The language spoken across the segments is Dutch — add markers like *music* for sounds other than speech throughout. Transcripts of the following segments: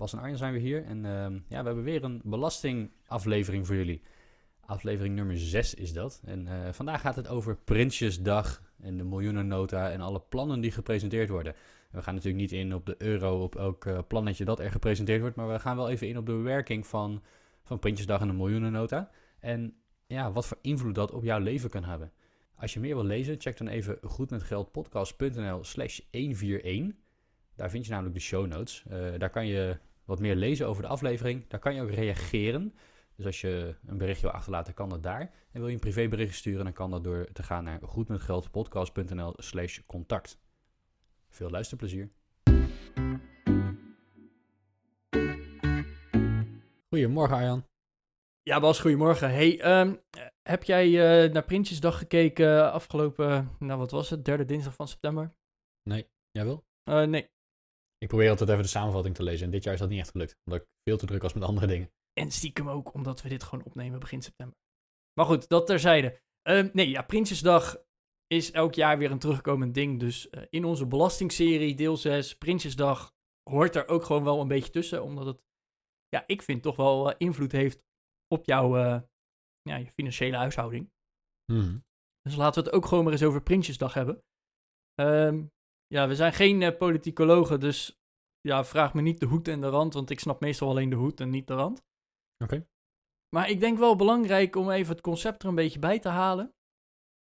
Bas en Arjen zijn we hier en ehm, ja, we hebben weer een belastingaflevering voor jullie. Aflevering nummer 6 is dat. En eh, vandaag gaat het over Prinsjesdag en de miljoenennota en alle plannen die gepresenteerd worden. We gaan natuurlijk niet in op de euro, op elk uh, plannetje dat er gepresenteerd wordt, maar we gaan wel even in op de werking van, van Prinsjesdag en de miljoenennota. En ja, wat voor invloed dat op jouw leven kan hebben. Als je meer wil lezen, check dan even goedmetgeldpodcast.nl slash 141. Daar vind je namelijk de show notes. Uh, daar kan je wat meer lezen over de aflevering. Daar kan je ook reageren. Dus als je een berichtje wil achterlaten, kan dat daar. En wil je een privébericht sturen, dan kan dat door te gaan naar goedmetgeldpodcast.nl slash contact. Veel luisterplezier. Goedemorgen Arjan. Ja, Bas, goedemorgen. Hey, um, heb jij uh, naar Prinsjesdag gekeken afgelopen, nou wat was het, derde dinsdag van september? Nee, jij wil? Uh, nee. Ik probeer altijd even de samenvatting te lezen en dit jaar is dat niet echt gelukt, omdat ik veel te druk was met andere dingen. En stiekem ook omdat we dit gewoon opnemen begin september. Maar goed, dat terzijde. Uh, nee, ja, Prinsjesdag is elk jaar weer een terugkomend ding. Dus uh, in onze belastingserie, deel 6, Prinsjesdag, hoort er ook gewoon wel een beetje tussen. Omdat het, ja, ik vind toch wel uh, invloed heeft op jouw ja, je financiële huishouding. Hmm. Dus laten we het ook gewoon maar eens over Prinsjesdag hebben. Um, ja, we zijn geen uh, politicologen, dus ja, vraag me niet de hoed en de rand, want ik snap meestal alleen de hoed en niet de rand. Oké. Okay. Maar ik denk wel belangrijk om even het concept er een beetje bij te halen.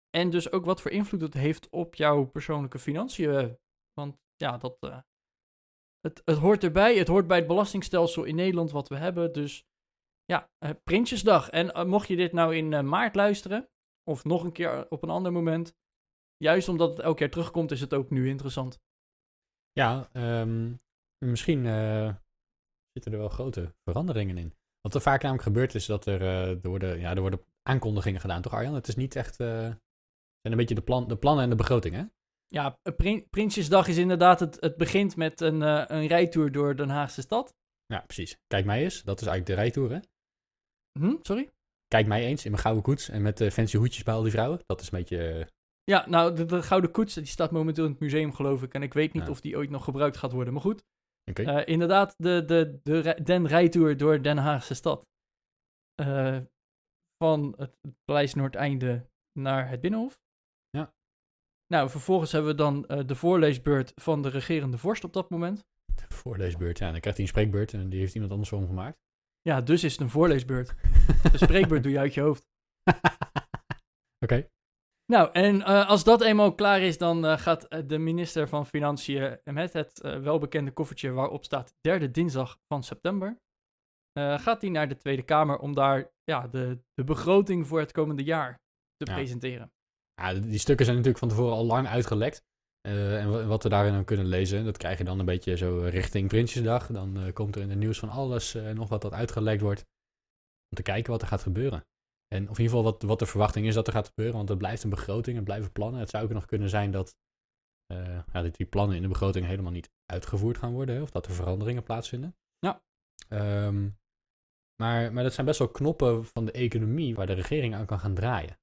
En dus ook wat voor invloed het heeft op jouw persoonlijke financiën. Want ja, dat, uh, het, het hoort erbij. Het hoort bij het belastingstelsel in Nederland wat we hebben. Dus ja, uh, Prinsjesdag. En uh, mocht je dit nou in maart luisteren, of nog een keer op een ander moment, juist omdat het elke keer terugkomt, is het ook nu interessant. Ja, um, misschien zitten er wel grote veranderingen in. Wat er vaak namelijk gebeurt is dat er, er, worden, ja, er worden aankondigingen gedaan, toch Arjan? Het is niet echt, zijn een beetje de, plan, de plannen en de begroting, hè? Ja, prin Prinsjesdag is inderdaad, het, het begint met een, een rijtour door Den Haagse stad. Ja, precies. Kijk mij eens, dat is eigenlijk de rijtour, hè? Hm, sorry? Kijk mij eens in mijn gouden koets en met uh, fancy hoedjes bij al die vrouwen. Dat is een beetje... Ja, nou, de, de, gouden koets die staat momenteel in het museum, geloof ik. En ik weet niet ja. of die ooit nog gebruikt gaat worden, maar goed. Okay. Uh, inderdaad, de, de, de, den rijtour door Den Haagse stad. van het Paleis Noordeinde naar het Binnenhof. Ja. Nou, vervolgens hebben we dan de voorleesbeurt van de regerende vorst op dat moment. De voorleesbeurt, ja. Dan krijgt hij een spreekbeurt en die heeft iemand anders voor hem gemaakt. Ja, dus is het een voorleesbeurt. *laughs* De spreekbeurt doe je uit je hoofd. *laughs* Oké. Okay. Nou, en uh, als dat eenmaal klaar is, dan uh, gaat de minister van Financiën met het welbekende koffertje waarop staat derde dinsdag van september, gaat hij naar de Tweede Kamer om daar ja, de, de begroting voor het komende jaar te ja. presenteren. Ja, die stukken zijn natuurlijk van tevoren al lang uitgelekt. En wat we daarin dan kunnen lezen, dat krijg je dan een beetje zo richting Prinsjesdag. Dan komt er in het nieuws van alles uh, nog wat dat uitgelekt wordt. Om te kijken wat er gaat gebeuren. En of in ieder geval wat, wat de verwachting is dat er gaat gebeuren. Want het blijft een begroting, het blijven plannen. Het zou ook nog kunnen zijn dat, ja, dat die plannen in de begroting helemaal niet uitgevoerd gaan worden. Hè, of dat er veranderingen plaatsvinden. Ja. Um, maar, maar dat zijn best wel knoppen van de economie waar de regering aan kan gaan draaien.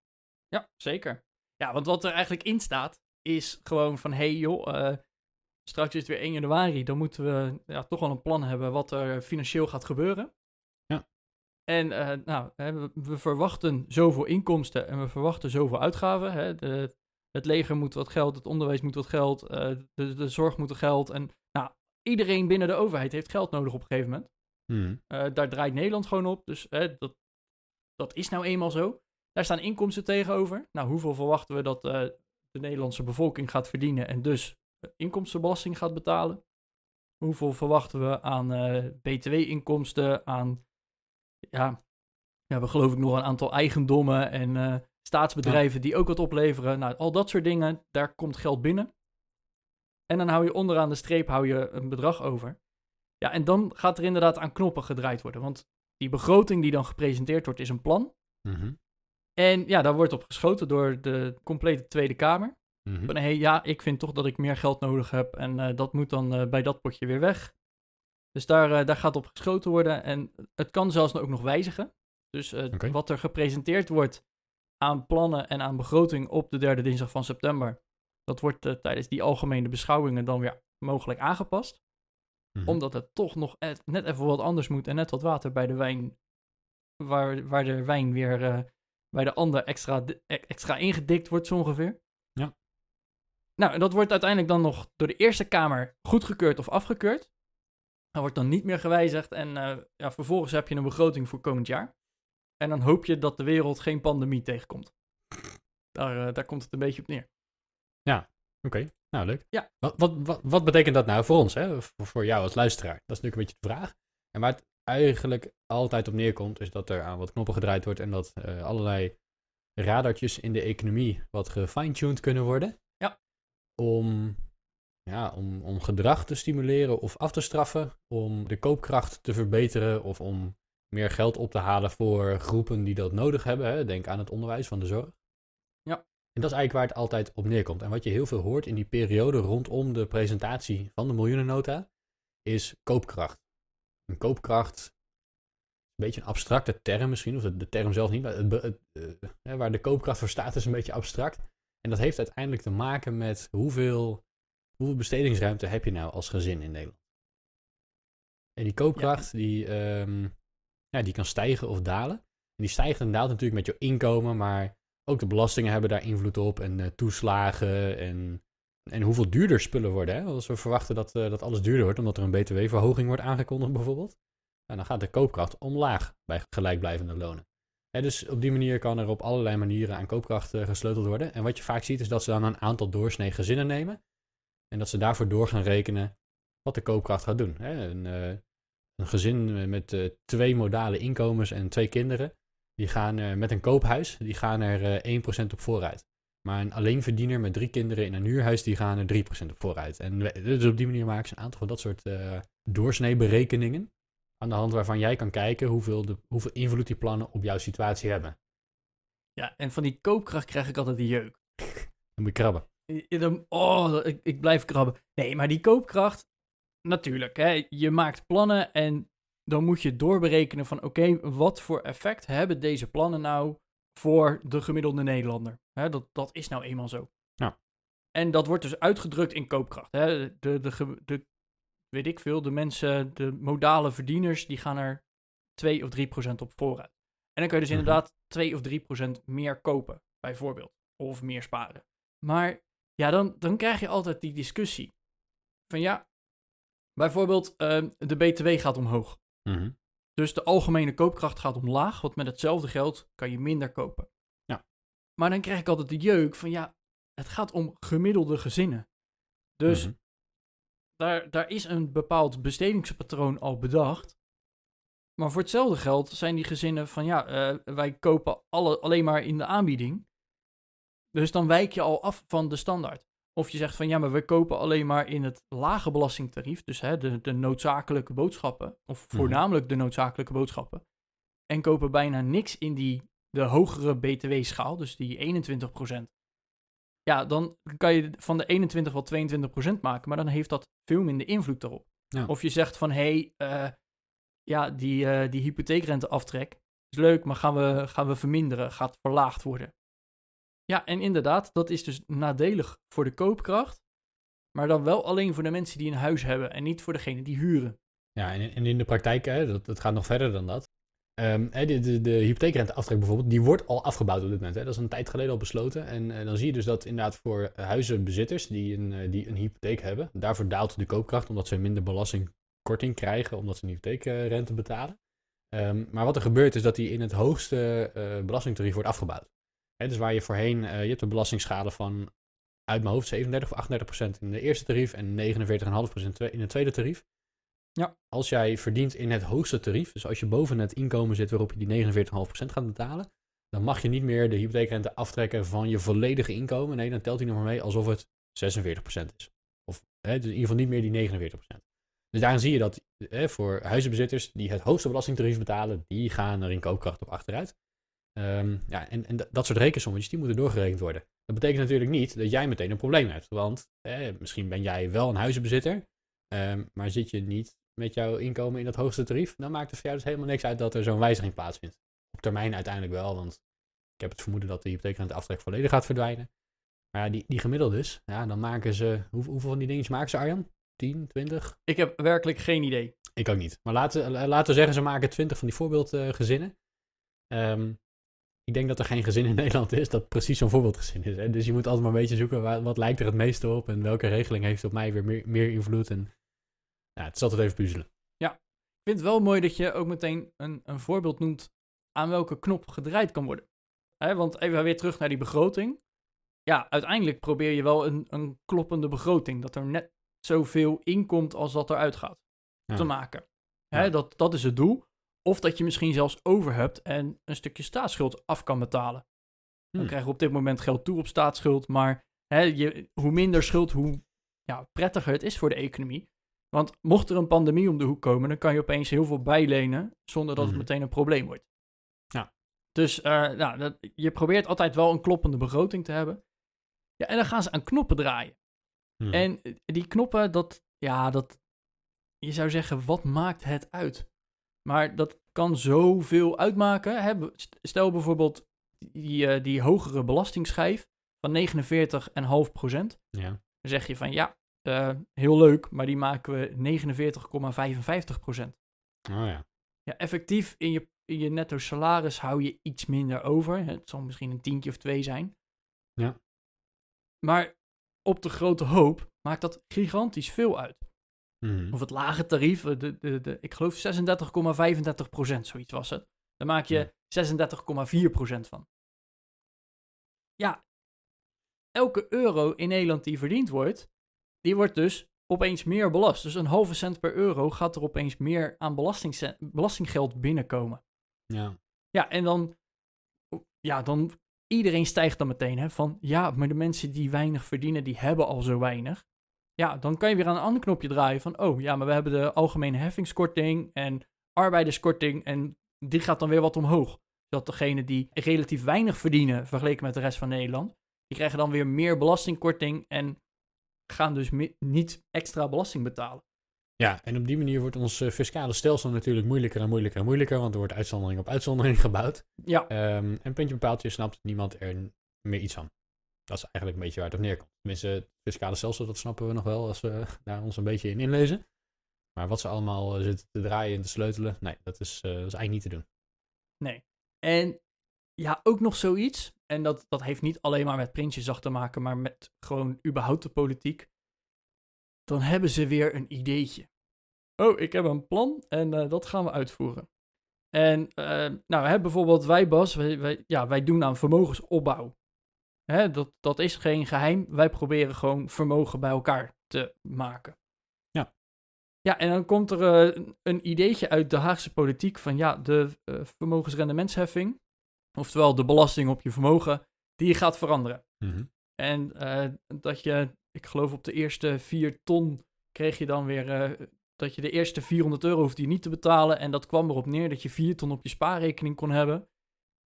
Ja, zeker. Ja, want wat er eigenlijk in staat, is gewoon van, hey joh, uh, straks is het weer 1 januari, dan moeten we ja, toch wel een plan hebben wat er financieel gaat gebeuren. En uh, nou, hè, we, verwachten zoveel inkomsten en we verwachten zoveel uitgaven. Hè. De, het leger moet wat geld, het onderwijs moet wat geld, uh, de, de zorg moet wat geld. En nou, iedereen binnen de overheid heeft geld nodig op een gegeven moment. Hmm. daar draait Nederland gewoon op, dus dat, dat is nou eenmaal zo. Daar staan inkomsten tegenover. Nou, hoeveel verwachten we dat de Nederlandse bevolking gaat verdienen en dus inkomstenbelasting gaat betalen. Hoeveel verwachten we aan btw-inkomsten, aan, ja, we hebben geloof ik nog een aantal eigendommen en uh, staatsbedrijven ja. die ook wat opleveren. Nou, al dat soort dingen, daar komt geld binnen. En dan hou je onderaan de streep hou je een bedrag over. Ja, en dan gaat er inderdaad aan knoppen gedraaid worden. Want die begroting die dan gepresenteerd wordt, is een plan. Mhm. En ja, daar wordt op geschoten door de complete Tweede Kamer. Mhm. Van, hey, ja, ik vind toch dat ik meer geld nodig heb en eh, dat moet dan eh, bij dat potje weer weg. Dus daar, eh, daar gaat op geschoten worden en het kan zelfs ook nog wijzigen. Dus eh, wat er gepresenteerd wordt aan plannen en aan begroting op de derde dinsdag van september, dat wordt eh, tijdens die algemene beschouwingen dan weer mogelijk aangepast. Mhm. Omdat het toch nog et- net even wat anders moet en net wat water bij de wijn, waar, waar de wijn weer bij de ander extra, e- extra ingedikt wordt zo ongeveer. Ja. Nou, en dat wordt uiteindelijk dan nog door de Eerste Kamer goedgekeurd of afgekeurd. Dat wordt dan niet meer gewijzigd en eh, ja, vervolgens heb je een begroting voor komend jaar. En dan hoop je dat de wereld geen pandemie tegenkomt. Daar, eh, daar komt het een beetje op neer. Oké, nou leuk. Ja. Wat, wat, wat, wat betekent dat nou voor ons, hè? Voor, voor jou als luisteraar? Dat is natuurlijk een beetje de vraag. En waar het eigenlijk altijd op neerkomt, is dat er aan wat knoppen gedraaid wordt en dat eh, allerlei radartjes in de economie wat gefine-tuned kunnen worden. Ja. Om, ja, om, om gedrag te stimuleren of af te straffen, om de koopkracht te verbeteren of om meer geld op te halen voor groepen die dat nodig hebben. Hè? Denk aan het onderwijs van de zorg. Ja. En dat is eigenlijk waar het altijd op neerkomt. En wat je heel veel hoort in die periode rondom de presentatie van de miljoenennota, is koopkracht. Een koopkracht, een beetje een abstracte term misschien, of de, term zelf niet, maar het, het, eh, waar de koopkracht voor staat is een beetje abstract. En dat heeft uiteindelijk te maken met hoeveel, hoeveel bestedingsruimte heb je nou als gezin in Nederland. En die koopkracht, die, ehm, ja, die kan stijgen of dalen. En die stijgt en daalt natuurlijk met je inkomen, maar ook de belastingen hebben daar invloed op en eh, toeslagen en, en hoeveel duurder spullen worden. Hè? Als we verwachten dat, eh, dat alles duurder wordt, omdat er een btw-verhoging wordt aangekondigd bijvoorbeeld, nou, dan gaat de koopkracht omlaag bij gelijkblijvende lonen. Hè, dus op die manier kan er op allerlei manieren aan koopkracht eh, gesleuteld worden. En wat je vaak ziet is dat ze dan een aantal doorsnee gezinnen nemen en dat ze daarvoor door gaan rekenen wat de koopkracht gaat doen. Hè? Een, eh, een gezin met eh, twee modale inkomens en twee kinderen, die gaan eh, met een koophuis, die gaan er eh 1% op vooruit. Maar een alleenverdiener met drie kinderen in een huurhuis, die gaan er 3% op vooruit. En dus op die manier maken ze een aantal van dat soort eh doorsneeberekeningen. Aan de hand waarvan jij kan kijken hoeveel, de, hoeveel invloed die plannen op jouw situatie hebben. Ja, en van die koopkracht krijg ik altijd de jeuk. Dan moet je krabben. Oh, ik, ik blijf krabben. Nee, maar die koopkracht, natuurlijk. Hè, je maakt plannen en dan moet je doorberekenen van... oké, wat voor effect hebben deze plannen nou voor de gemiddelde Nederlander? Hè, dat, dat is nou eenmaal zo. Ja. En dat wordt dus uitgedrukt in koopkracht. Hè. De, de, de, weet ik veel, de mensen, de modale verdieners... die gaan er 2 of 3 procent op vooruit. En dan kun je dus Mhm. inderdaad 2 of 3 procent meer kopen, bijvoorbeeld. Of meer sparen. Maar ja, dan, dan krijg je altijd die discussie. Van ja, bijvoorbeeld ehm, de BTW gaat omhoog. Mhm. Dus de algemene koopkracht gaat omlaag, want met hetzelfde geld kan je minder kopen. Ja. Maar dan krijg ik altijd de jeuk van ja, het gaat om gemiddelde gezinnen. Dus Mhm. daar, daar is een bepaald bestedingspatroon al bedacht. Maar voor hetzelfde geld zijn die gezinnen van ja, eh, wij kopen alle, alleen maar in de aanbieding. Dus dan wijk je al af van de standaard. Of je zegt van ja, maar we kopen alleen maar in het lage belastingtarief. Dus hè, de, de noodzakelijke boodschappen. Of Mhm. voornamelijk de noodzakelijke boodschappen. En kopen bijna niks in die, de hogere btw-schaal. Dus die 21%. Ja, dan kan je van de 21 wel 22% maken. Maar dan heeft dat veel minder invloed daarop. Ja. Of je zegt van hé, hey, eh, ja, die, eh, die hypotheekrenteaftrek is leuk, maar gaan we, gaan we verminderen, gaat verlaagd worden. Ja, en inderdaad, dat is dus nadelig voor de koopkracht. Maar dan wel alleen voor de mensen die een huis hebben en niet voor degene die huren. Ja, en, in de praktijk, hè, dat, dat gaat nog verder dan dat. Ehm, de, de, de hypotheekrenteaftrek bijvoorbeeld, die wordt al afgebouwd op dit moment. Hè. Dat is een tijd geleden al besloten. En eh, dan zie je dus dat inderdaad voor huizenbezitters die een, eh, die een hypotheek hebben, daarvoor daalt de koopkracht omdat ze minder belastingkorting krijgen, omdat ze een hypotheekrente betalen. Ehm, maar wat er gebeurt is dat die in het hoogste eh, belastingtarief wordt afgebouwd. Hè, dus waar je voorheen, eh, je hebt een belastingschade van uit mijn hoofd 37 of 38 procent in de eerste tarief en 49,5 procent in het tweede tarief. Ja. Als jij verdient in het hoogste tarief, dus als je boven het inkomen zit waarop je die 49,5% gaat betalen, dan mag je niet meer de hypotheekrente aftrekken van je volledige inkomen. Nee, dan telt hij nog maar mee alsof het 46% is. Of hè, dus in ieder geval niet meer die 49%. Dus daarin zie je dat eh, voor huizenbezitters die het hoogste belastingtarief betalen, die gaan er in koopkracht op achteruit. Ehm, ja, en, en dat soort rekensommetjes, die moeten doorgerekend worden. Dat betekent natuurlijk niet dat jij meteen een probleem hebt. Want eh, misschien ben jij wel een huizenbezitter, ehm, maar zit je niet met jouw inkomen in dat hoogste tarief, dan maakt het voor jou dus helemaal niks uit dat er zo'n wijziging plaatsvindt. Op termijn uiteindelijk wel, want ik heb het vermoeden dat de hypotheekrenteaftrek volledig gaat verdwijnen. Maar ja, die, die gemiddeldes, ja, dan maken ze, hoe, hoeveel van die dingetjes maken ze Arjan? 10, 20? Ik heb werkelijk geen idee. Ik ook niet. Maar laten, laten we zeggen, ze maken 20 van die voorbeeldgezinnen. Ehm, ik denk dat er geen gezin in *laughs* Nederland is dat precies zo'n voorbeeldgezin is. Hè? Dus je moet altijd maar een beetje zoeken, waar, wat lijkt er het meeste op en welke regeling heeft op mij weer meer, meer invloed. En ja, het is altijd even puzzelen. Ja, ik vind het wel mooi dat je ook meteen een, een voorbeeld noemt aan welke knop gedraaid kan worden. Hè, want even weer terug naar die begroting. Ja, uiteindelijk probeer je wel een, een kloppende begroting. Dat er net zoveel inkomt als dat eruit gaat Ja. te maken. Hè, Ja. dat, dat is het doel. Of dat je misschien zelfs over hebt en een stukje staatsschuld af kan betalen. Dan Hmm. krijgen we op dit moment geld toe op staatsschuld. Maar hè, je, hoe minder schuld, hoe ja, prettiger het is voor de economie. Want mocht er een pandemie om de hoek komen, dan kan je opeens heel veel bijlenen zonder dat het meteen een probleem wordt. Ja. Dus eh, nou, dat, je probeert altijd wel een kloppende begroting te hebben. Ja, en dan gaan ze aan knoppen draaien. Hmm. En die knoppen, dat, ja, dat, je zou zeggen, wat maakt het uit? Maar dat kan zoveel uitmaken. Hè? Stel bijvoorbeeld die, eh, die hogere belastingsschijf van 49,5 procent. Ja. Dan zeg je van ja, eh, heel leuk, maar die maken we 49,55 procent. Oh ja. Ja, effectief in je, in je netto salaris hou je iets minder over. Het zal misschien een tientje of twee zijn. Ja. Maar op de grote hoop maakt dat gigantisch veel uit. Mhm. Of het lage tarief, eh, de, de, de, ik geloof 36,35 procent, zoiets was het. Dan maak je 36,4 procent van. Ja, elke euro in Nederland die verdiend wordt, die wordt dus opeens meer belast. Dus een halve cent per euro gaat er opeens meer aan belastinggeld binnenkomen. Ja. Ja, en dan, ja, dan, iedereen stijgt dan meteen hè, van, ja, maar de mensen die weinig verdienen, die hebben al zo weinig. Ja, dan kan je weer aan een ander knopje draaien van, oh ja, maar we hebben de algemene heffingskorting en arbeiderskorting en die gaat dan weer wat omhoog. Dat degene die relatief weinig verdienen vergeleken met de rest van Nederland, die krijgen dan weer meer belastingkorting en gaan dus niet extra belasting betalen. Ja, en op die manier wordt ons eh, fiscale stelsel natuurlijk moeilijker en moeilijker en moeilijker, want er wordt uitzondering op uitzondering *laughs* gebouwd. Ja, Ehm, en puntje paaltje snapt niemand er meer iets van. Dat is eigenlijk een beetje waar het op neerkomt. Tenminste, het fiscale stelsel, dat snappen we nog wel als we *laughs* daar ons een beetje in inlezen. Maar wat ze allemaal eh, zitten te draaien en te sleutelen, nee, dat is, eh, is eigenlijk niet te doen. Nee. En ja, ook nog zoiets. En dat, dat heeft niet alleen maar met Prinsjesdag te maken, maar met gewoon überhaupt de politiek. Dan hebben ze weer een ideetje. Oh, ik heb een plan en eh, dat gaan we uitvoeren. En nou, hè, bijvoorbeeld wij Bas, wij, ja, wij doen aan vermogensopbouw. Hè, dat, dat is geen geheim. Wij proberen gewoon vermogen bij elkaar te maken. Ja. Ja, en dan komt er eh, een ideetje uit de Haagse politiek van ja, de eh, vermogensrendementsheffing, oftewel de belasting op je vermogen, die gaat veranderen. Mhm. En eh, dat je, ik geloof op de eerste 4 ton kreeg je dan weer, dat je de eerste 400 euro hoefde je niet te betalen. En dat kwam erop neer dat je 4 ton op je spaarrekening kon hebben.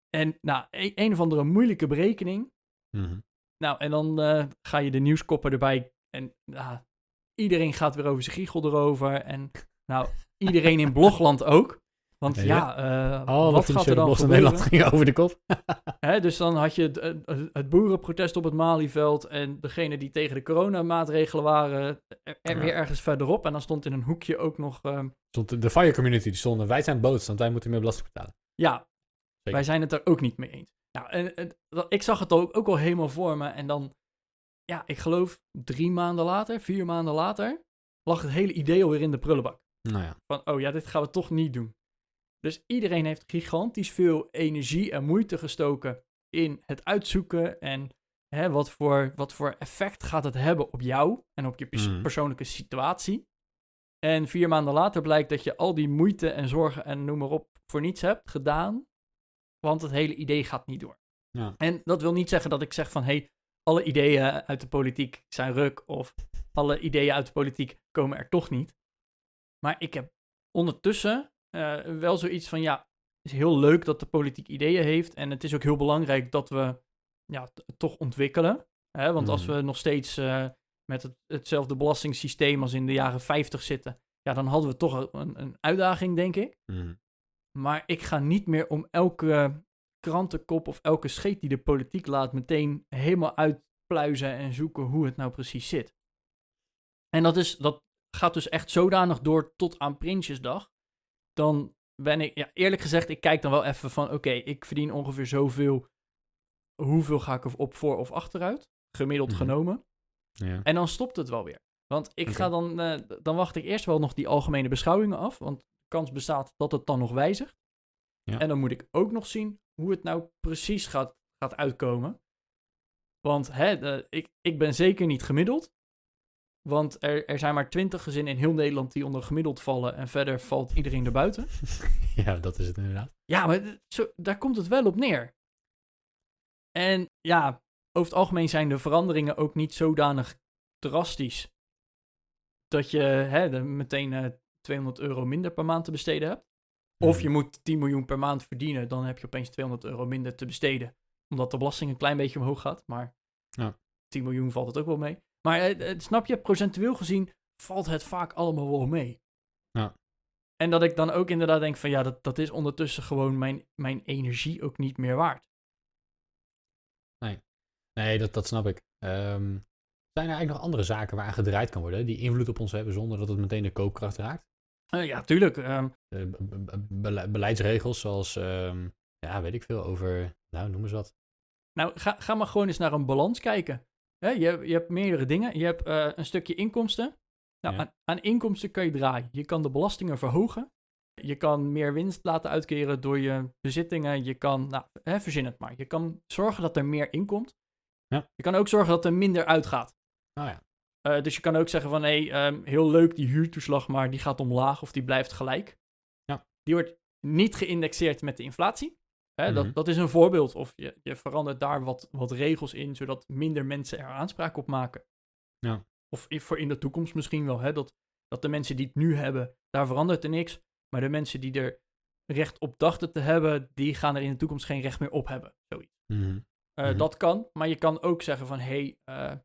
En nou, een, een of andere moeilijke berekening. Mhm. Nou, en dan eh, ga je de nieuwskoppen erbij. En nou, iedereen gaat weer over zijn giegel erover. En nou, iedereen in Blogland ook. Want Ja. ja, Alle wat gaat er dan in gebeuren? Nederland gingen over de kop. *laughs* Hè, dus dan had je het, het, boerenprotest op het Malieveld en degene die tegen de coronamaatregelen waren, er, er Ja. weer ergens verderop. En dan stond in een hoekje ook nog, ehm, Stond de- de fire community, die stonden, wij zijn boos, want wij moeten meer belasting betalen. ja, wij zijn het er ook niet mee eens. Nou, en, ik zag het ook, ook al helemaal voor me. En dan, ja, ik geloof drie maanden later, vier maanden later, lag het hele idee alweer in de prullenbak. Nou ja. Van, oh ja, dit gaan we toch niet doen. Dus iedereen heeft gigantisch veel energie en moeite gestoken in het uitzoeken en hè, wat, voor, wat voor effect gaat het hebben op jou en op je pers- Mhm. persoonlijke situatie. En vier maanden later blijkt dat je al die moeite en zorgen en noem maar op voor niets hebt gedaan, want het hele idee gaat niet door. Ja. En dat wil niet zeggen dat ik zeg van, hey, alle ideeën uit de politiek zijn ruk of alle ideeën uit de politiek komen er toch niet. Maar ik heb ondertussen eh, wel zoiets van, ja, het is heel leuk dat de politiek ideeën heeft. En het is ook heel belangrijk dat we ja, toch ontwikkelen. Hè? Want als Mhm. we nog steeds eh, met het, hetzelfde belastingssysteem als in de jaren 50 zitten, ja, dan hadden we toch een, een uitdaging, denk ik. Mhm. Maar ik ga niet meer om elke krantenkop of elke scheet die de politiek laat meteen helemaal uitpluizen en zoeken hoe het nou precies zit. En dat, is, dat gaat dus echt zodanig door tot aan Prinsjesdag. Dan ben ik, ja, eerlijk gezegd, ik kijk dan wel even van, oké, ik verdien ongeveer zoveel. Hoeveel ga ik er op voor of achteruit? Gemiddeld Mhm. genomen. Ja. En dan stopt het wel weer. Want ik ga dan, eh, dan wacht ik eerst wel nog die algemene beschouwingen af. Want kans bestaat dat het dan nog wijzigt. Ja. En dan moet ik ook nog zien hoe het nou precies gaat, gaat uitkomen. Want hè, de- ik, ik ben zeker niet gemiddeld. Want er, er zijn maar twintig gezinnen in heel Nederland die onder gemiddeld vallen. En verder valt iedereen erbuiten. *laughs* ja, dat is het inderdaad. Ja, maar zo, daar komt het wel op neer. En ja, over het algemeen zijn de veranderingen ook niet zodanig drastisch dat je hè, meteen eh, 200 euro minder per maand te besteden hebt. Of je moet 10 miljoen per maand verdienen, dan heb je opeens 200 euro minder te besteden. Omdat de belasting een klein beetje omhoog gaat, maar Ja. 10 miljoen valt het ook wel mee. Maar eh, eh, snap je, procentueel gezien valt het vaak allemaal wel mee. Ja. En dat ik dan ook inderdaad denk van ja, dat, dat is ondertussen gewoon mijn, mijn energie ook niet meer waard. Nee, dat, dat snap ik. Ehm, zijn er eigenlijk nog andere zaken waaraan gedraaid kan worden die invloed op ons hebben zonder dat het meteen de koopkracht raakt? Eh, ja, tuurlijk. ehm, Eh, be- be- bele- beleidsregels zoals, ehm, ja, weet ik veel, over, nou, noem eens wat. nou, ga, ga maar gewoon eens naar een balans kijken. Hè, je, je hebt meerdere dingen. Je hebt eh, een stukje inkomsten. Nou, Ja. aan, aan inkomsten kan je draaien. Je kan de belastingen verhogen. Je kan meer winst laten uitkeren door je bezittingen. Je kan, nou, hè, verzin het maar. Je kan zorgen dat er meer inkomt. Ja. Je kan ook zorgen dat er minder uitgaat. Nou ja, Eh, dus je kan ook zeggen van, hé, ehm, heel leuk die huurtoeslag, maar die gaat omlaag of die blijft gelijk. Ja. Die wordt niet geïndexeerd met de inflatie. Hè, Mhm. dat, dat is een voorbeeld. Of je, je verandert daar wat, wat regels in, zodat minder mensen er aanspraak op maken. Ja. Of voor in de toekomst misschien wel, hè, dat, dat de mensen die het nu hebben, daar verandert er niks. Maar de mensen die er recht op dachten te hebben, die gaan er in de toekomst geen recht meer op hebben. Zoiets. Mhm. Eh, Mhm. Dat kan, maar je kan ook zeggen van, hé, hey, eh,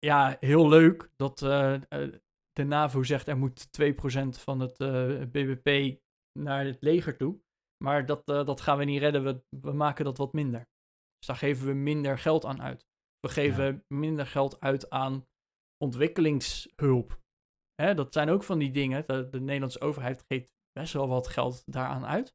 ja, heel leuk dat eh, eh, de NAVO zegt er moet 2% van het eh, BBP naar het leger toe. Maar dat, dat gaan we niet redden, we, we maken dat wat minder. Dus daar geven we minder geld aan uit. We geven minder geld uit aan ontwikkelingshulp. Hè, dat zijn ook van die dingen. De, de Nederlandse overheid geeft best wel wat geld daaraan uit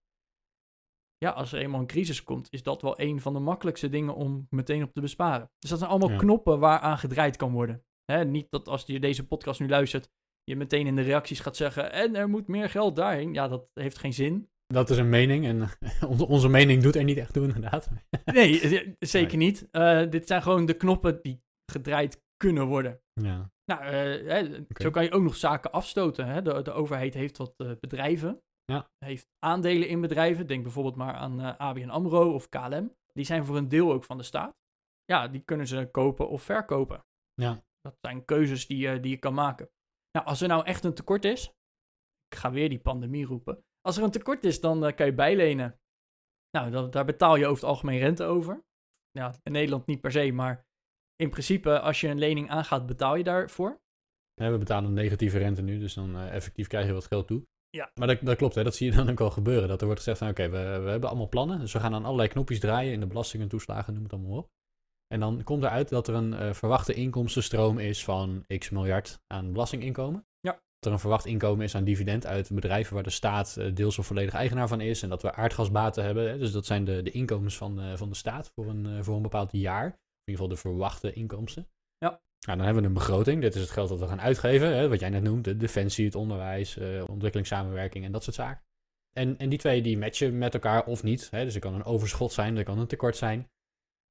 ja, als er eenmaal een crisis komt, is dat wel een van de makkelijkste dingen om meteen op te besparen. Dus dat zijn allemaal Ja. knoppen waaraan gedraaid kan worden. Hè, niet dat als je deze podcast nu luistert, je meteen in de reacties gaat zeggen, en er moet meer geld daarheen. Ja, dat heeft geen zin. Dat is een mening en *laughs* onze, onze mening doet er niet echt toe, inderdaad. *laughs* Nee, eh, zeker Nee. niet. Eh, dit zijn gewoon de knoppen die gedraaid kunnen worden. Ja, Nou, eh, hè, zo kan je ook nog zaken afstoten. Hè? De, de overheid heeft wat eh, bedrijven. Ja. Heeft aandelen in bedrijven. Denk bijvoorbeeld maar aan eh, ABN AMRO of KLM. Die zijn voor een deel ook van de staat. Ja, die kunnen ze kopen of verkopen. ja. Dat zijn keuzes die, je die je kan maken. Nou, als er nou echt een tekort is. Ik ga weer die pandemie roepen. Als er een tekort is, dan eh, kan je bijlenen. Nou, daar betaal je over het algemeen rente over. Ja, in Nederland niet per se, maar in principe, als je een lening aangaat, betaal je daarvoor. Ja, we betalen een negatieve rente nu, dus dan effectief krijg je wat geld toe. Ja. Maar dat, dat klopt, hè? dat zie je dan ook wel gebeuren. Dat er wordt gezegd van oké, we, we hebben allemaal plannen. Dus we gaan aan allerlei knopjes draaien in de belastingen, toeslagen, noem het allemaal op. En dan komt eruit dat er een eh, verwachte inkomstenstroom is van x miljard aan belastinginkomen. Ja. Dat er een verwacht inkomen is aan dividend uit bedrijven waar de staat eh, deels of volledig eigenaar van is. En dat we aardgasbaten hebben. Hè? Dus dat zijn de, de inkomens van, eh, van de staat voor een, voor een bepaald jaar. In ieder geval de verwachte inkomsten. Ja. Nou, dan hebben we een begroting. Dit is het geld dat we gaan uitgeven. Hè? Wat jij net noemt, de defensie, het onderwijs, eh, ontwikkelingssamenwerking en dat soort zaken. En, en die twee die matchen met elkaar of niet. Hè? Dus er kan een overschot zijn, er kan een tekort zijn.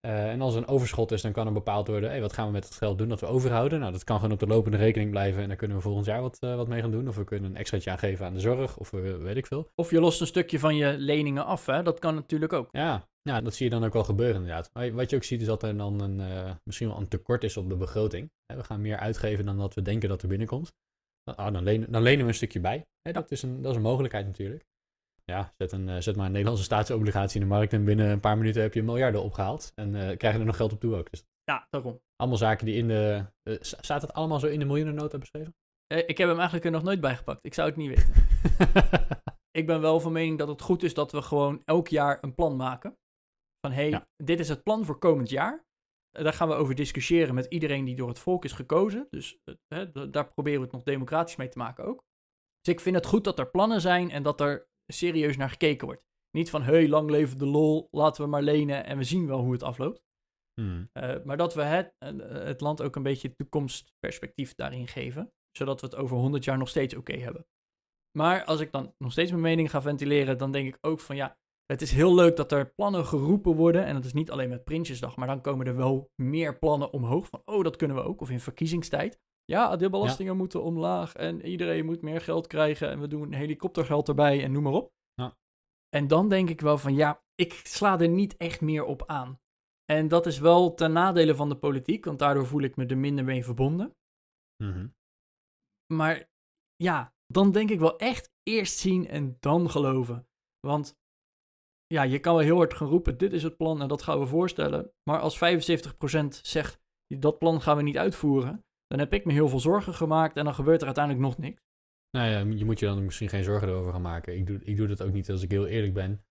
Eh, en als er een overschot is, dan kan er bepaald worden, hey, wat gaan we met het geld doen dat we overhouden? Nou, dat kan gewoon op de lopende rekening blijven en daar kunnen we volgend jaar wat, eh, wat mee gaan doen. Of we kunnen een extraatje aangeven aan de zorg, of we, weet ik veel. Of je lost een stukje van je leningen af, hè? dat kan natuurlijk ook. Ja, ja, dat zie je dan ook wel gebeuren inderdaad. Maar wat je ook ziet is dat er dan een, eh, misschien wel een tekort is op de begroting. We gaan meer uitgeven dan dat we denken dat er binnenkomt. Ah, dan, lenen, dan lenen we een stukje bij. Dat, is een, dat is een mogelijkheid natuurlijk. Ja, zet, een, eh, zet maar een Nederlandse staatsobligatie in de markt en binnen een paar minuten heb je miljarden opgehaald. En eh krijg je er nog geld op toe ook. Dus Ja, daarom. allemaal zaken die in de... eh, staat het allemaal zo in de miljoenennota beschreven? Eh, ik heb hem eigenlijk er nog nooit bij gepakt. Ik zou het niet weten. *laughs* ik ben wel van mening dat het goed is dat we gewoon elk jaar een plan maken. Van hé, hey, Ja. dit is het plan voor komend jaar. Eh, Daar gaan we over discussiëren met iedereen die door het volk is gekozen. Dus eh, hè, da- daar proberen we het nog democratisch mee te maken ook. Dus ik vind het goed dat er plannen zijn en dat er serieus naar gekeken wordt. Niet van hé, hey, lang leven de lol, laten we maar lenen en we zien wel hoe het afloopt. Hmm. Eh, maar dat we het, het land ook een beetje toekomstperspectief daarin geven. Zodat we het over 100 jaar nog steeds oké hebben. Maar als ik dan nog steeds mijn mening ga ventileren, dan denk ik ook van ja, het is heel leuk dat er plannen geroepen worden. En dat is niet alleen met Prinsjesdag, maar dan komen er wel meer plannen omhoog. Van oh, dat kunnen we ook. Of in verkiezingstijd. Ja, de belastingen moeten omlaag en iedereen moet meer geld krijgen. En we doen helikoptergeld erbij en noem maar op. Ja. En dan denk ik wel van ja, ik sla er niet echt meer op aan. En dat is wel ten nadele van de politiek, want daardoor voel ik me er minder mee verbonden. Mhm. Maar ja, dan denk ik wel echt eerst zien en dan geloven. Want ja, je kan wel heel hard gaan roepen, dit is het plan en dat gaan we voorstellen. Maar als 75% zegt, dat plan gaan we niet uitvoeren, dan heb ik me heel veel zorgen gemaakt en dan gebeurt er uiteindelijk nog niks. Nou ja, je moet je dan misschien geen zorgen erover gaan maken. Ik doe, ik doe dat ook niet als ik heel eerlijk ben.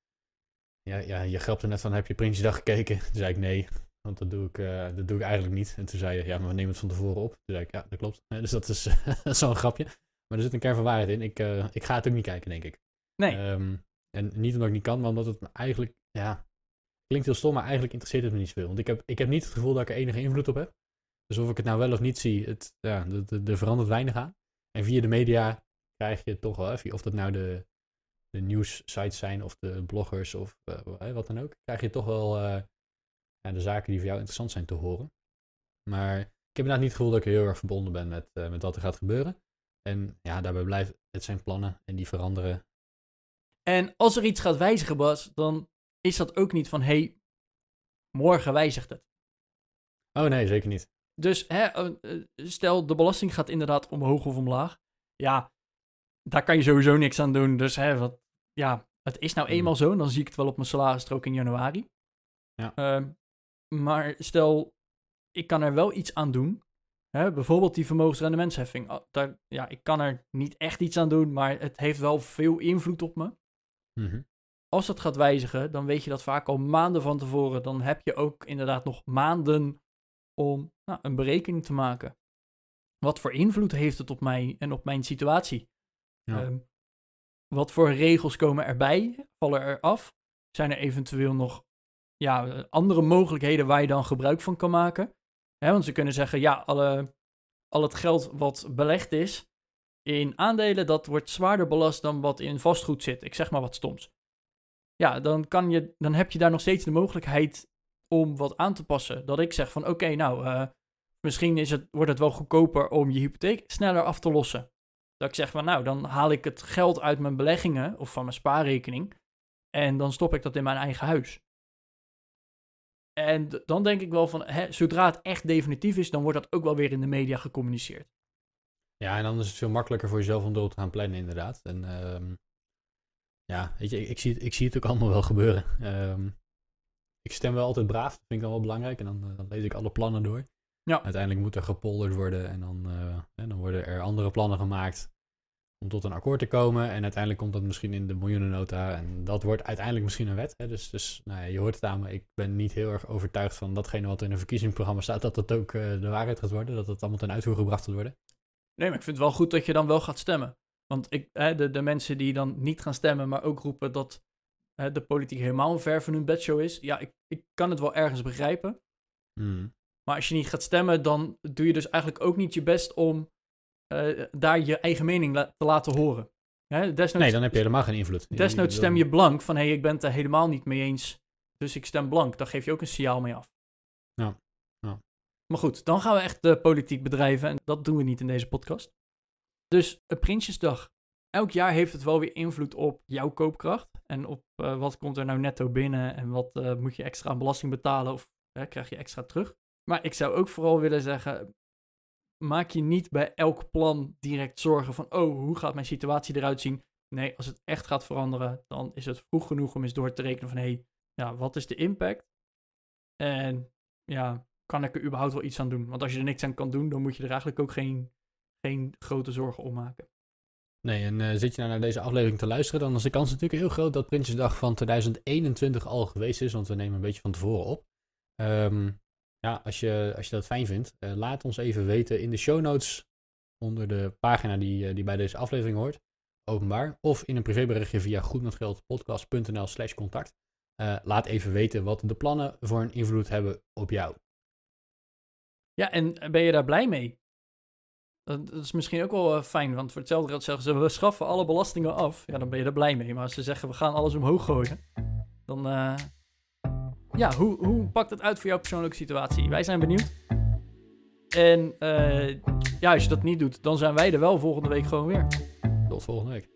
Ja, ja je grapte net van, heb je Prinsjesdag gekeken? Toen zei ik nee, want dat doe ik, eh, dat doe ik eigenlijk niet. En toen zei je, ja, maar we nemen het van tevoren op. Toen zei ik, ja, dat klopt. Dus dat is, *laughs* dat is wel een grapje. Maar er zit een kern van waarheid in. Ik, eh, ik ga het ook niet kijken, denk ik. Nee, Ehm, en niet omdat ik niet kan, maar omdat het me eigenlijk, ja, klinkt heel stom, maar eigenlijk interesseert het me niet zoveel. Want ik heb, ik heb niet het gevoel dat ik er enige invloed op heb. Dus of ik het nou wel of niet zie, het, ja, er- er er verandert weinig aan. En via de media krijg je toch wel, of dat nou de, de nieuwssites zijn of de bloggers of eh, wat dan ook, krijg je toch wel eh, ja, de zaken die voor jou interessant zijn te horen. Maar ik heb inderdaad niet het gevoel dat ik heel erg verbonden ben met, eh, met wat er gaat gebeuren. En ja, daarbij blijft, het zijn plannen en die veranderen En als er iets gaat wijzigen, Bas, dan is dat ook niet van hé, hey, morgen wijzigt het. Oh nee, zeker niet. Dus hè, eh, eh, stel, de belasting gaat inderdaad omhoog of omlaag. Ja, daar kan je sowieso niks aan doen. Dus hè, wat, ja, het is nou Hmm. eenmaal zo. En dan zie ik het wel op mijn salarisstrook in januari. Ja. Ehm, maar stel, ik kan er wel iets aan doen. Hè, bijvoorbeeld die vermogensrendementsheffing. Ah, Daar, ja, ik kan er niet echt iets aan doen, maar het heeft wel veel invloed op me. Mhm. Als dat gaat wijzigen, dan weet je dat vaak al maanden van tevoren. Dan heb je ook inderdaad nog maanden om nou, een berekening te maken. Wat voor invloed heeft het op mij en op mijn situatie? Ja. Ehm, wat voor regels komen erbij? Vallen er af? Zijn er eventueel nog ja, andere mogelijkheden waar je dan gebruik van kan maken? Want ze kunnen zeggen, ja, alle, al het geld wat belegd is in aandelen, dat wordt zwaarder belast dan wat in vastgoed zit. Ik zeg maar wat stoms. Ja, dan, kan je, dan heb je daar nog steeds de mogelijkheid om wat aan te passen. Dat ik zeg van, oké, nou, eh, misschien is het, wordt het wel goedkoper om je hypotheek sneller af te lossen. Dat ik zeg van, nou, dan haal ik het geld uit mijn beleggingen of van mijn spaarrekening en dan stop ik dat in mijn eigen huis. En dan denk ik wel van, hè, zodra het echt definitief is, dan wordt dat ook wel weer in de media gecommuniceerd. Ja, en dan is het veel makkelijker voor jezelf om door te gaan plannen, inderdaad. En ehm, ja, weet je, ik, ik, zie het, ik zie het ook allemaal wel gebeuren. Ehm, ik stem wel altijd braaf, dat vind ik dan wel belangrijk. En dan, eh, dan lees ik alle plannen door. Ja. Uiteindelijk moet er gepolderd worden en dan, eh, dan worden er andere plannen gemaakt om tot een akkoord te komen. En uiteindelijk komt dat misschien in de miljoenennota. En dat wordt uiteindelijk misschien een wet. Hè? Dus, dus nou ja, je hoort het aan me. Ik ben niet heel erg overtuigd van datgene wat in een verkiezingsprogramma staat, dat dat ook eh, de waarheid gaat worden. Dat het allemaal ten uitvoer gebracht gaat worden. Nee, maar ik vind het wel goed dat je dan wel gaat stemmen. Want ik, hè, de, de mensen die dan niet gaan stemmen, maar ook roepen dat hè, de politiek helemaal ver van hun bedshow is. Ja, ik, ik kan het wel ergens begrijpen. Hmm. Maar als je niet gaat stemmen, dan doe je dus eigenlijk ook niet je best om eh, daar je eigen mening la- te laten horen. Hè, desnoods, Nee, dan heb je helemaal geen invloed. desnoods stem je blank van hé, hey, ik ben het er helemaal niet mee eens, dus ik stem blank. Dan geef je ook een signaal mee af. Ja. Maar goed, dan gaan we echt de politiek bedrijven en dat doen we niet in deze podcast. Dus Prinsjesdag. Elk jaar heeft het wel weer invloed op jouw koopkracht en op eh, wat komt er nou netto binnen en wat eh, moet je extra aan belasting betalen of krijg je extra terug. Maar ik zou ook vooral willen zeggen, maak je niet bij elk plan direct zorgen van, oh, hoe gaat mijn situatie eruit zien? Nee, als het echt gaat veranderen, dan is het vroeg genoeg om eens door te rekenen van, hé, hey, ja, wat is de impact? En ja, kan ik er überhaupt wel iets aan doen? Want als je er niks aan kan doen, dan moet je er eigenlijk ook geen, geen grote zorgen om maken. Nee, en uh, zit je nou naar deze aflevering te luisteren, dan is de kans natuurlijk heel groot dat Prinsjesdag van 2021 al geweest is, want we nemen een beetje van tevoren op. Um, ja, als je, als je dat fijn vindt, uh, laat ons even weten in de show notes onder de pagina die, uh, die bij deze aflevering hoort, openbaar, of in een privéberichtje via goedmetgeldpodcast.nl slash contact. laat even weten wat de plannen voor een invloed hebben op jou. Ja, en ben je daar blij mee? Dat is misschien ook wel uh, fijn, want voor hetzelfde geld zeggen ze, we schaffen alle belastingen af. Ja, dan ben je er blij mee. Maar als ze zeggen, we gaan alles omhoog gooien, dan... Uh, ja, hoe, hoe pakt het uit voor jouw persoonlijke situatie? Wij zijn benieuwd. En ja, als je dat niet doet, dan zijn wij er wel volgende week gewoon weer. Tot volgende week.